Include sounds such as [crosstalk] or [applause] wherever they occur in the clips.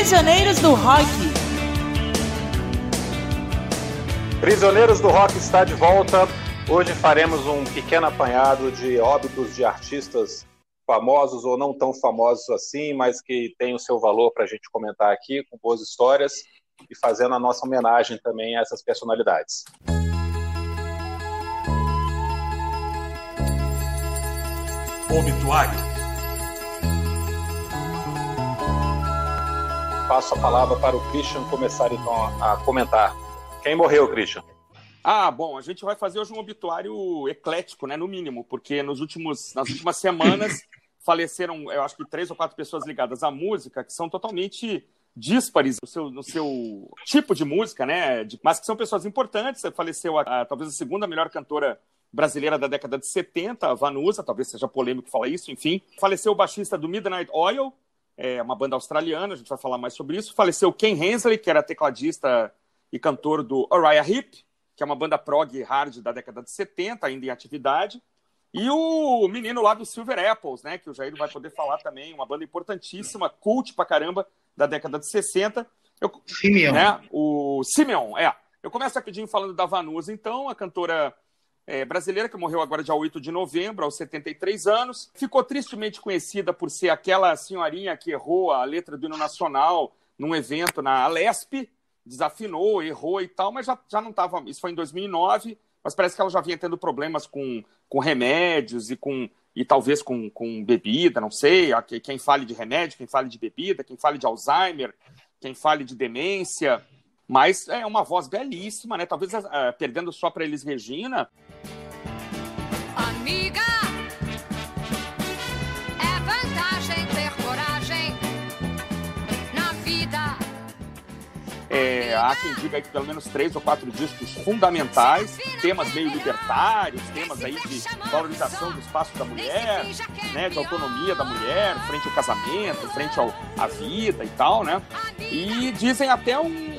Prisioneiros do Rock. Prisioneiros do Rock está de volta. Hoje faremos um pequeno apanhado de óbitos de artistas famosos ou não tão famosos assim, mas que têm o seu valor para a gente comentar aqui, com boas histórias e fazendo a nossa homenagem também a essas personalidades. Obituário. Passo a palavra para o Christian começar então a comentar. Quem morreu, Christian? Ah, bom, a gente vai fazer hoje um obituário eclético, né, no mínimo, porque nos últimos, nas últimas semanas [laughs] faleceram, eu acho que três ou quatro pessoas ligadas à música, que são totalmente díspares no seu, no seu tipo de música, né? Mas que são pessoas importantes. Faleceu a, a, talvez a segunda melhor cantora brasileira da década de 70, a Vanusa, talvez seja polêmico falar isso, enfim. Faleceu o baixista do Midnight Oil, é uma banda australiana, a gente vai falar mais sobre isso. Faleceu Ken Hensley, que era tecladista e cantor do Uriah Heep, que é uma banda prog hard da década de 70, ainda em atividade. E o menino lá do Silver Apples, né, que o Jair vai poder falar também, uma banda importantíssima, cult pra caramba, da década de 60. Eu, Simeon. Né, o Simeon, é. Eu começo rapidinho falando da Vanusa, então, a cantora é, brasileira que morreu agora dia 8 de novembro, aos 73 anos. Ficou tristemente conhecida por ser aquela senhorinha que errou a letra do hino nacional num evento na Alesp, desafinou, errou e tal, mas já, já não estava. Isso foi em 2009, mas parece que ela já vinha tendo problemas com, com remédios e com e talvez com, com bebida, não sei. Quem fale de remédio, quem fale de bebida, quem fale de Alzheimer, quem fale de demência. Mas é uma voz belíssima, né? Talvez uh, perdendo só para Elis Regina. Amiga, é vantagem ter coragem na vida. É, há quem diga aí que pelo menos três ou quatro discos fundamentais, temas meio libertários, temas aí de valorização do espaço da mulher, né, de autonomia da mulher, frente ao casamento, frente ao, à vida e tal, né? E dizem até um,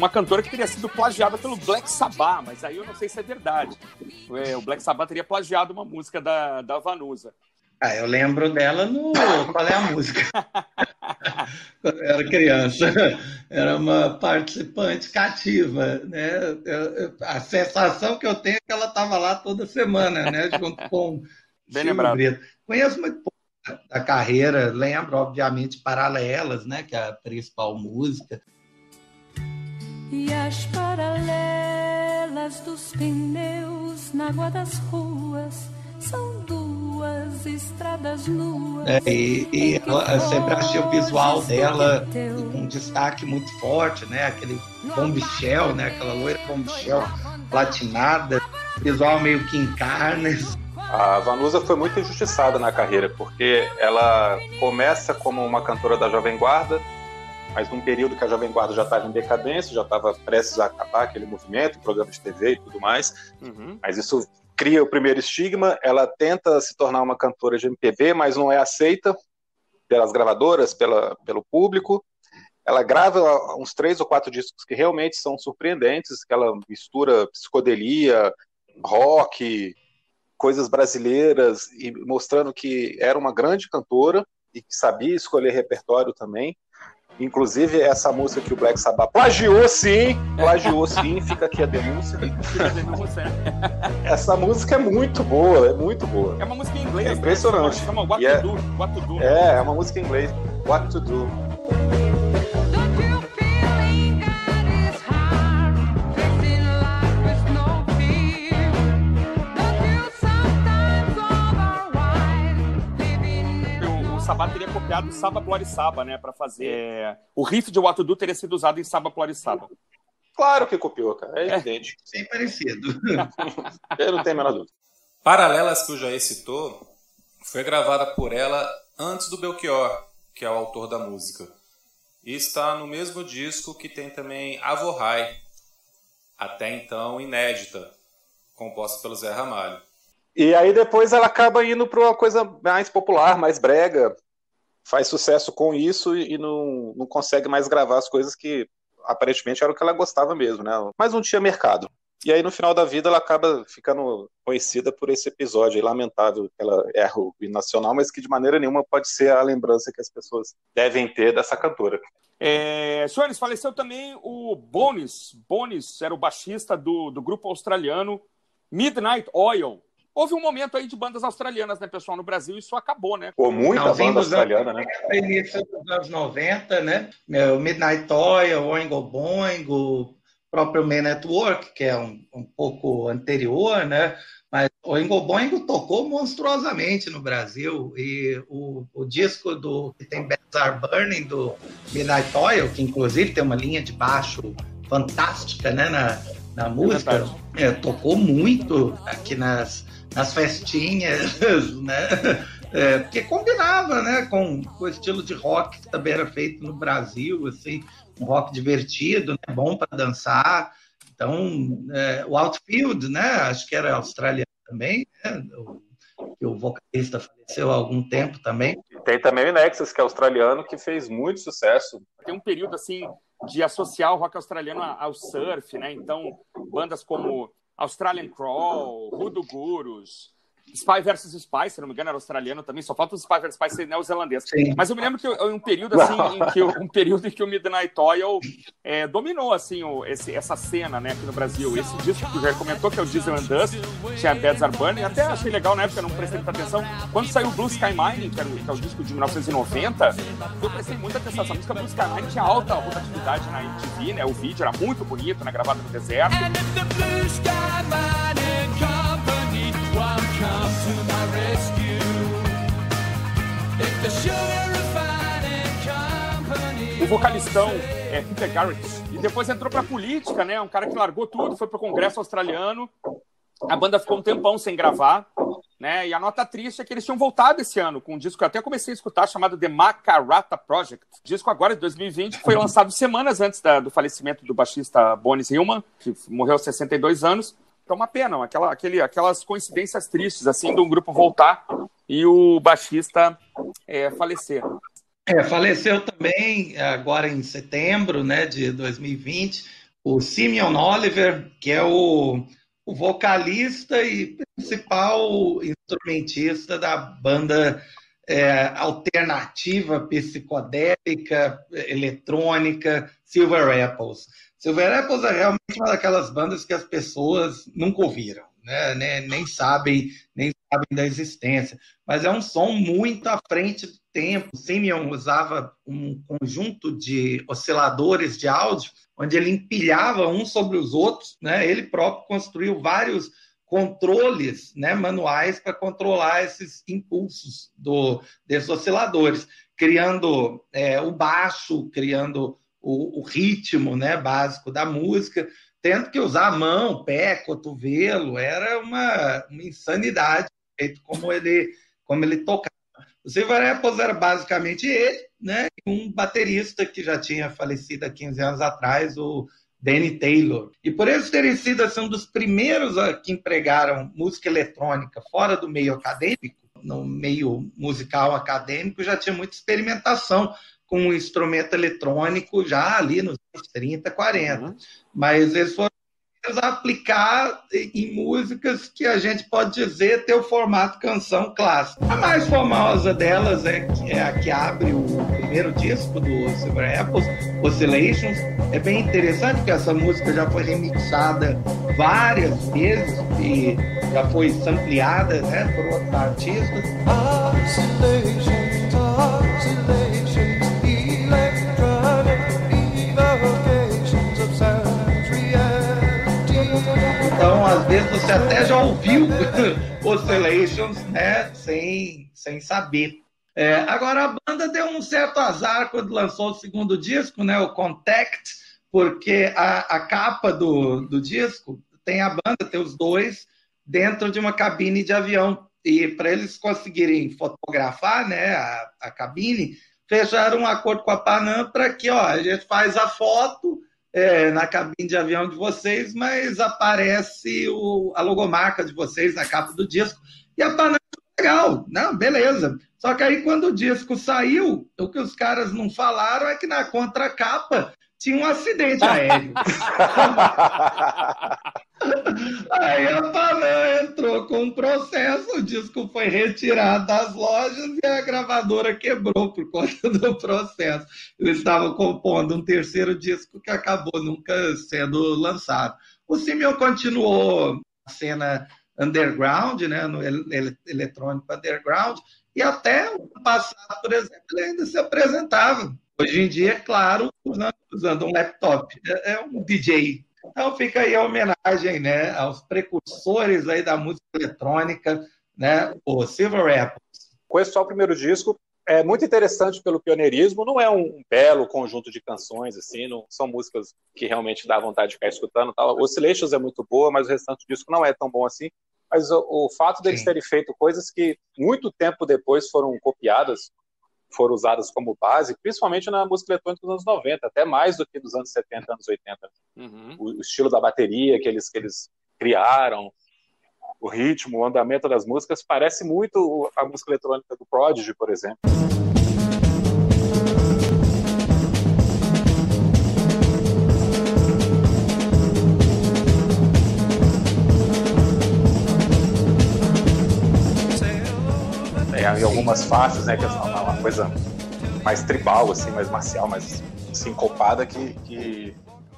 uma cantora que teria sido plagiada pelo Black Sabbath, mas aí eu não sei se é verdade. É, o Black Sabbath teria plagiado uma música da, da Vanusa. Ah, eu lembro dela no. Qual é a música? [laughs] Quando eu era criança. Era uma participante cativa, né? A sensação que eu tenho é que ela estava lá toda semana, né? Junto com. [laughs] Bem lembrado. Brito. Conheço muito pouco da carreira, lembro, obviamente, Paralelas, né? Que é a principal música. E as paralelas dos pneus na água das ruas são duas estradas nuas. É, e, e eu sempre achei o visual dela um destaque muito forte, né? Aquele bombichel, né? Aquela loira bombichel platinada, visual meio que encarna. A Vanusa foi muito injustiçada na carreira, porque ela começa como uma cantora da Jovem Guarda, mas num período que a Jovem Guarda já estava em decadência, já estava prestes a acabar aquele movimento, programa de TV e tudo mais. Uhum. Mas isso cria o primeiro estigma. Ela tenta se tornar uma cantora de MPB, mas não é aceita pelas gravadoras, pela, pelo público. Ela grava uns três ou quatro discos que realmente são surpreendentes, que ela mistura psicodelia, rock, coisas brasileiras, e mostrando que era uma grande cantora e que sabia escolher repertório também. Inclusive, essa música que o Black Sabbath plagiou sim, plagiou sim, fica aqui a denúncia. Essa música é muito boa, é muito boa. É uma música em inglês. É impressionante. Né? Chama What, yeah. to do, What to Do. É, é uma música em inglês. What to Do. Teria copiado Saba Plorissaba, né, para fazer. É... O riff de What Do teria sido usado em Saba Plorissaba. Claro que copiou, cara. É, é. evidente. Sem parecido. [laughs] Eu não tenho a menor dúvida. Paralelas que o Jair citou foi gravada por ela antes do Belchior, que é o autor da música. E está no mesmo disco que tem também Avohai, até então inédita, composta pelo Zé Ramalho. E aí depois ela acaba indo para uma coisa mais popular, mais brega, faz sucesso com isso e não, não consegue mais gravar as coisas que aparentemente era o que ela gostava mesmo, né? Mas não tinha mercado. E aí, no final da vida, ela acaba ficando conhecida por esse episódio lamentável, que ela erra o hino nacional, mas que de maneira nenhuma pode ser a lembrança que as pessoas devem ter dessa cantora. É, faleceu também o Bonis. Bonis era o baixista do, do grupo australiano Midnight Oil. Houve um momento aí de bandas australianas, né, pessoal, no Brasil, isso acabou, né? Pô, muita banda australiana, né? Início dos anos 90, né? O Midnight Oil, Oingo Boingo, próprio Man Network, que é um, um pouco anterior, né? Mas o Ingo Boingo tocou monstruosamente no Brasil e o, o disco do que tem Are Burning do Midnight Oil, que inclusive tem uma linha de baixo fantástica, né, na, na música, é, tocou muito aqui nas, nas festinhas, [laughs] né? É, porque combinava, né, com, com o estilo de rock que também era feito no Brasil, assim, um rock divertido, né? bom para dançar. Então, é, o Outfield, né? Acho que era australiano também, né? O, o vocalista faleceu há algum tempo também. Tem também o Nexus, que é australiano, que fez muito sucesso. Tem um período assim de associar o rock australiano ao surf, né? Então, bandas como Australian Crawl, Hoodoo Gurus, Spy vs Spy, se não me engano, era australiano também, só falta o Spy vs Spy ser neozelandês. Sim. Mas eu me lembro que um período assim, em que, um período em que o Midnight Oil é, dominou assim, o, esse, essa cena né, aqui no Brasil. Esse disco que o Jair comentou, que é o Diesel and Dust, tinha Dead Are Burning, até achei legal na época, não prestei muita atenção. Quando saiu o Blue Sky Mining, que, era, que é o disco de 1990, eu prestei muita atenção. Essa música Blue Sky Mining tinha alta rotatividade na MTV, né? O vídeo era muito bonito, né? Gravado no deserto. O vocalistão é Peter Garrett e depois entrou pra política, né? Um cara que largou tudo, foi pro Congresso australiano. A banda ficou um tempão sem gravar, né? E a nota triste é que eles tinham voltado esse ano com um disco que eu até comecei a escutar chamado The Macarata Project. Disco agora de 2020 foi lançado semanas antes da, do falecimento do baixista Bonis Hillman, que morreu aos 62 anos. Então, uma pena, aquela, aquele, aquelas coincidências tristes, assim, de um grupo voltar e o baixista é, falecer. É, faleceu também agora em setembro né, de 2020 o Simeon Oliver, que é o, o vocalista e principal instrumentista da banda é, alternativa, psicodélica, eletrônica, Silver Apples. Silver Apples é realmente uma daquelas bandas que as pessoas nunca ouviram, né? nem, nem sabem nem sabem da existência. Mas é um som muito à frente tempo. Simeon usava um conjunto de osciladores de áudio, onde ele empilhava uns sobre os outros. Né? Ele próprio construiu vários controles né, manuais para controlar esses impulsos do, desses osciladores, criando é, o baixo, criando o, o ritmo né, básico da música, tendo que usar a mão, pé, cotovelo, era uma, uma insanidade, feito como ele, como ele tocava. O Silver Apples era basicamente ele, né? um baterista que já tinha falecido há 15 anos atrás, o Danny Taylor. E por eles terem sido assim, um dos primeiros que empregaram música eletrônica fora do meio acadêmico, no meio musical acadêmico, já tinha muita experimentação com um instrumento eletrônico já ali nos 30, 40. Uhum. Mas eles foram a aplicar em músicas que a gente pode dizer ter o formato canção clássica. A mais famosa delas é, é a que abre o primeiro disco do Silver Apples, Oscillations. É bem interessante porque essa música já foi remixada várias vezes e já foi sampleada né, por outros artistas. Às vezes, você até já ouviu [laughs] Oscillations, né? Sem, sem saber. É, agora, a banda deu um certo azar quando lançou o segundo disco, né? O Contact, porque a, a capa do, do disco tem a banda, tem os dois, dentro de uma cabine de avião. E para eles conseguirem fotografar né, a, a cabine, fecharam um acordo com a Panam para que ó, a gente faz a foto é, na cabine de avião de vocês, mas aparece o, a logomarca de vocês na capa do disco. E a Panam legal, não, beleza. Só que aí quando o disco saiu, o que os caras não falaram é que na contracapa tinha um acidente aéreo. [laughs] Aí a Panam entrou com um processo, o disco foi retirado das lojas e a gravadora quebrou por conta do processo. Eles estavam compondo um terceiro disco que acabou nunca sendo lançado. O Simeon continuou a cena underground, né, no eletrônico underground, e até o passado, por exemplo, ele ainda se apresentava. Hoje em dia, é claro, usando, um laptop. É, é um DJ então fica aí a homenagem né, aos precursores aí da música eletrônica, né, o Silver Apples. Com esse só o primeiro disco, é muito interessante pelo pioneirismo, não é um belo conjunto de canções, assim, não são músicas que realmente dá vontade de ficar escutando. Tal. Oscillations é muito boa, mas o restante do disco não é tão bom assim. Mas o, o fato deles Sim. terem feito coisas que muito tempo depois foram copiadas, foram usadas como base, principalmente na música eletrônica dos anos 90, até mais do que dos anos 70, anos 80. Uhum. O, o, estilo da bateria que eles, que eles criaram, o ritmo, o andamento das músicas, parece muito a música eletrônica do Prodigy, por exemplo. É, em algumas faixas, né, que uma coisa mais tribal, assim, mais marcial, mais sincopada, que, que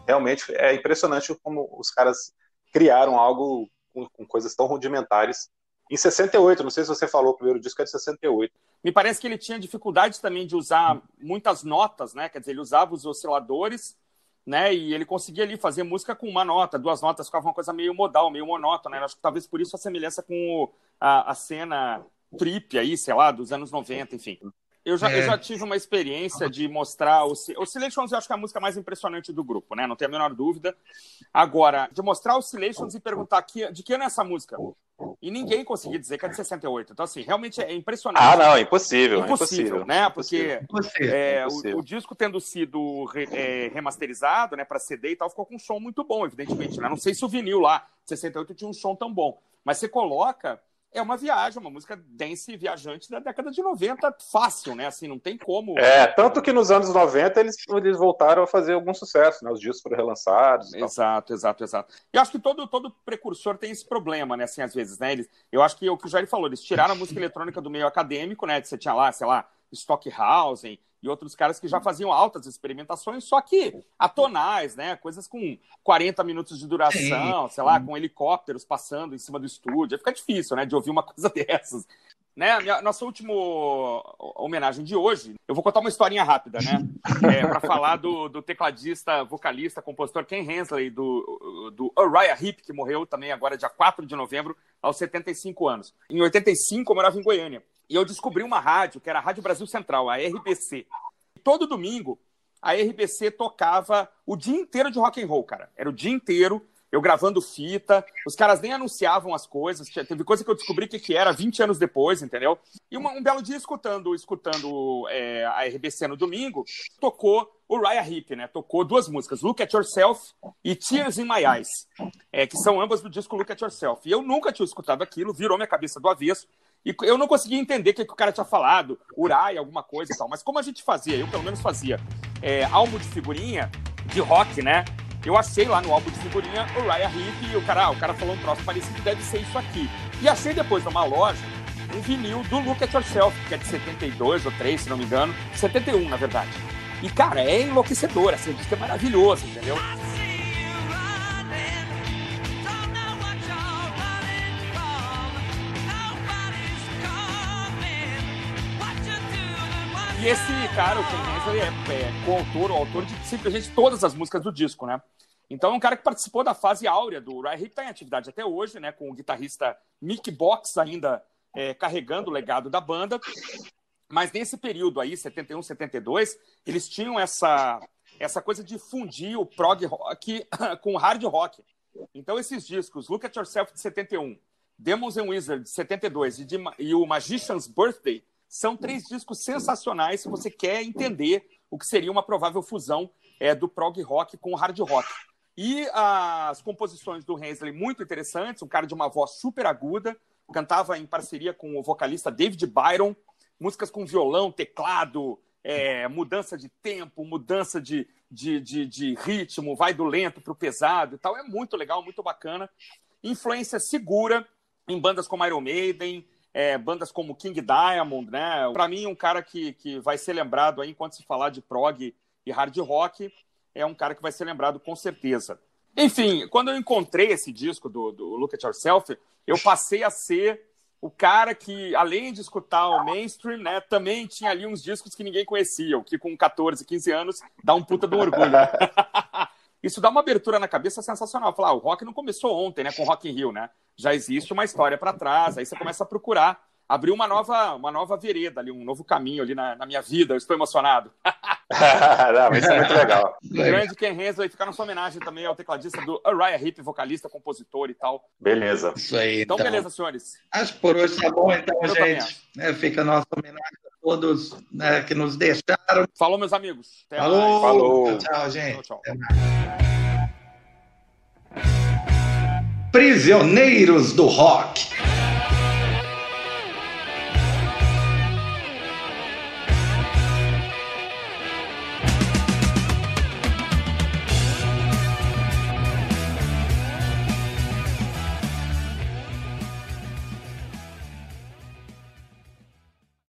realmente é impressionante como os caras criaram algo com, com, coisas tão rudimentares. Em 68, não sei se você falou, o primeiro disco é de 68. Me parece que ele tinha dificuldade também de usar muitas notas, né? Quer dizer, ele usava os osciladores, né? E ele conseguia ali fazer música com uma nota, duas notas, ficava uma coisa meio modal, meio monótona. Né? Acho que talvez por isso a semelhança com o, a, a cena trip aí, sei lá, dos anos 90, enfim. Eu já, é. eu já tive uma experiência de mostrar. O, Oscillations, eu acho que é a música mais impressionante do grupo, né? Não tenho a menor dúvida. Agora, de mostrar Oscillations e perguntar que, de que ano é essa música? E ninguém conseguia dizer que é de 68. Então, assim, realmente é impressionante. Ah, não, impossível. Impossível, impossível né? Porque impossível. É, impossível. O, o, disco tendo sido re, é, remasterizado, né, para CD e tal, ficou com um som muito bom, evidentemente. Né? Não sei se o vinil lá, 68, tinha um som tão bom. Mas você coloca é uma viagem, uma música dance viajante da década de 90, fácil, né? Assim, não tem como. É, tanto que nos anos 90 eles, eles voltaram a fazer algum sucesso, né? Os discos foram relançados. Exato, exato, exato. E acho que todo, todo precursor tem esse problema, né? Assim, às vezes, né? Eles, eu acho que o que o Jair falou, eles tiraram a música [laughs] eletrônica do meio acadêmico, né? Você tinha lá, sei lá, Stockhausen e outros caras que já faziam altas experimentações, só que atonais, né? Coisas com 40 minutos de duração, sei lá, com helicópteros passando em cima do estúdio. Aí fica difícil, né? De ouvir uma [laughs] coisa dessas. Né, minha, nossa última homenagem de hoje, eu vou contar uma historinha rápida, né? [laughs] É, para falar do, do, tecladista, vocalista, compositor Ken Hensley, do, do Uriah Heep, que morreu também agora dia 4 de novembro, aos 75 anos. Em 85, eu morava em Goiânia. E eu descobri uma rádio, que era a Rádio Brasil Central, a RBC. Todo domingo, a RBC tocava o dia inteiro de rock and roll, cara. Era o dia inteiro, eu gravando fita, os caras nem anunciavam as coisas, teve coisa que eu descobri que, que era 20 anos depois, entendeu? E uma, um belo dia, escutando, escutando é, a RBC no domingo, tocou o Raya Heep, né? Tocou duas músicas, Look at Yourself e Tears in My Eyes, é, que são ambas do disco Look at Yourself. E eu nunca tinha escutado aquilo, virou minha cabeça do avesso. E eu não conseguia entender o que, que o cara tinha falado, Urai, alguma coisa e tal. Mas como a gente fazia, eu pelo menos fazia, é, álbum de figurinha de rock, né? Eu achei lá no álbum de figurinha o Raya Heep e o cara, o cara falou um troço parecido, deve ser isso aqui. E achei depois numa loja um vinil do Look at Yourself, que é de 72 ou 3, se não me engano, 71 na verdade. E cara, é enlouquecedor, assim, disco é maravilhoso, entendeu? E esse cara, o Ken Hensley, é, é coautor, o autor de simplesmente todas as músicas do disco, né? Então é um cara que participou da fase áurea do Ray Hip, está em atividade até hoje, né? Com o guitarrista Mick Box ainda é, carregando o legado da banda. Mas nesse período aí, 71, 72, eles tinham essa, essa coisa de fundir o prog rock [coughs] com o hard rock. Então esses discos, Look at Yourself de 71, Demons and Wizards de 72 e, de, e o Magician's Birthday são três discos sensacionais se você quer entender o que seria uma provável fusão é, do prog rock com o hard rock. E as composições do Hensley muito interessantes, um cara de uma voz super aguda, cantava em parceria com o vocalista David Byron, músicas com violão, teclado, é, mudança de tempo, mudança de, de, de, de ritmo, vai do lento para o pesado e tal. É muito legal, muito bacana. Influência segura em bandas como Iron Maiden, é, bandas como King Diamond, né? Para mim, um cara que, que vai ser lembrado aí enquanto se falar de prog e hard rock, é um cara que vai ser lembrado com certeza. Enfim, quando eu encontrei esse disco do, do Look at Yourself, eu passei a ser o cara que, além de escutar o mainstream, né, também tinha ali uns discos que ninguém conhecia, o que com 14, 15 anos dá um puta do orgulho. [laughs] Isso dá uma abertura na cabeça sensacional. Falar, ah, o rock não começou ontem, né, com Rock in Rio, né? Já existe uma história para trás, aí você começa a procurar abriu uma nova, uma nova vereda ali, um novo caminho ali na, na minha vida. Eu estou emocionado. [laughs] Não, isso é muito legal. O grande Ken Hensley fica nossa homenagem também ao tecladista do Uriah Heep, vocalista, compositor e tal. Beleza. Isso aí. Então, então beleza, senhores. Acho que por hoje tá bom, então, Eu gente. É, fica a nossa homenagem todos né, que nos deixaram. Falou, meus amigos. Até Falou. Mais. Falou. Tchau, gente. Tchau, tchau. Prisioneiros do Rock.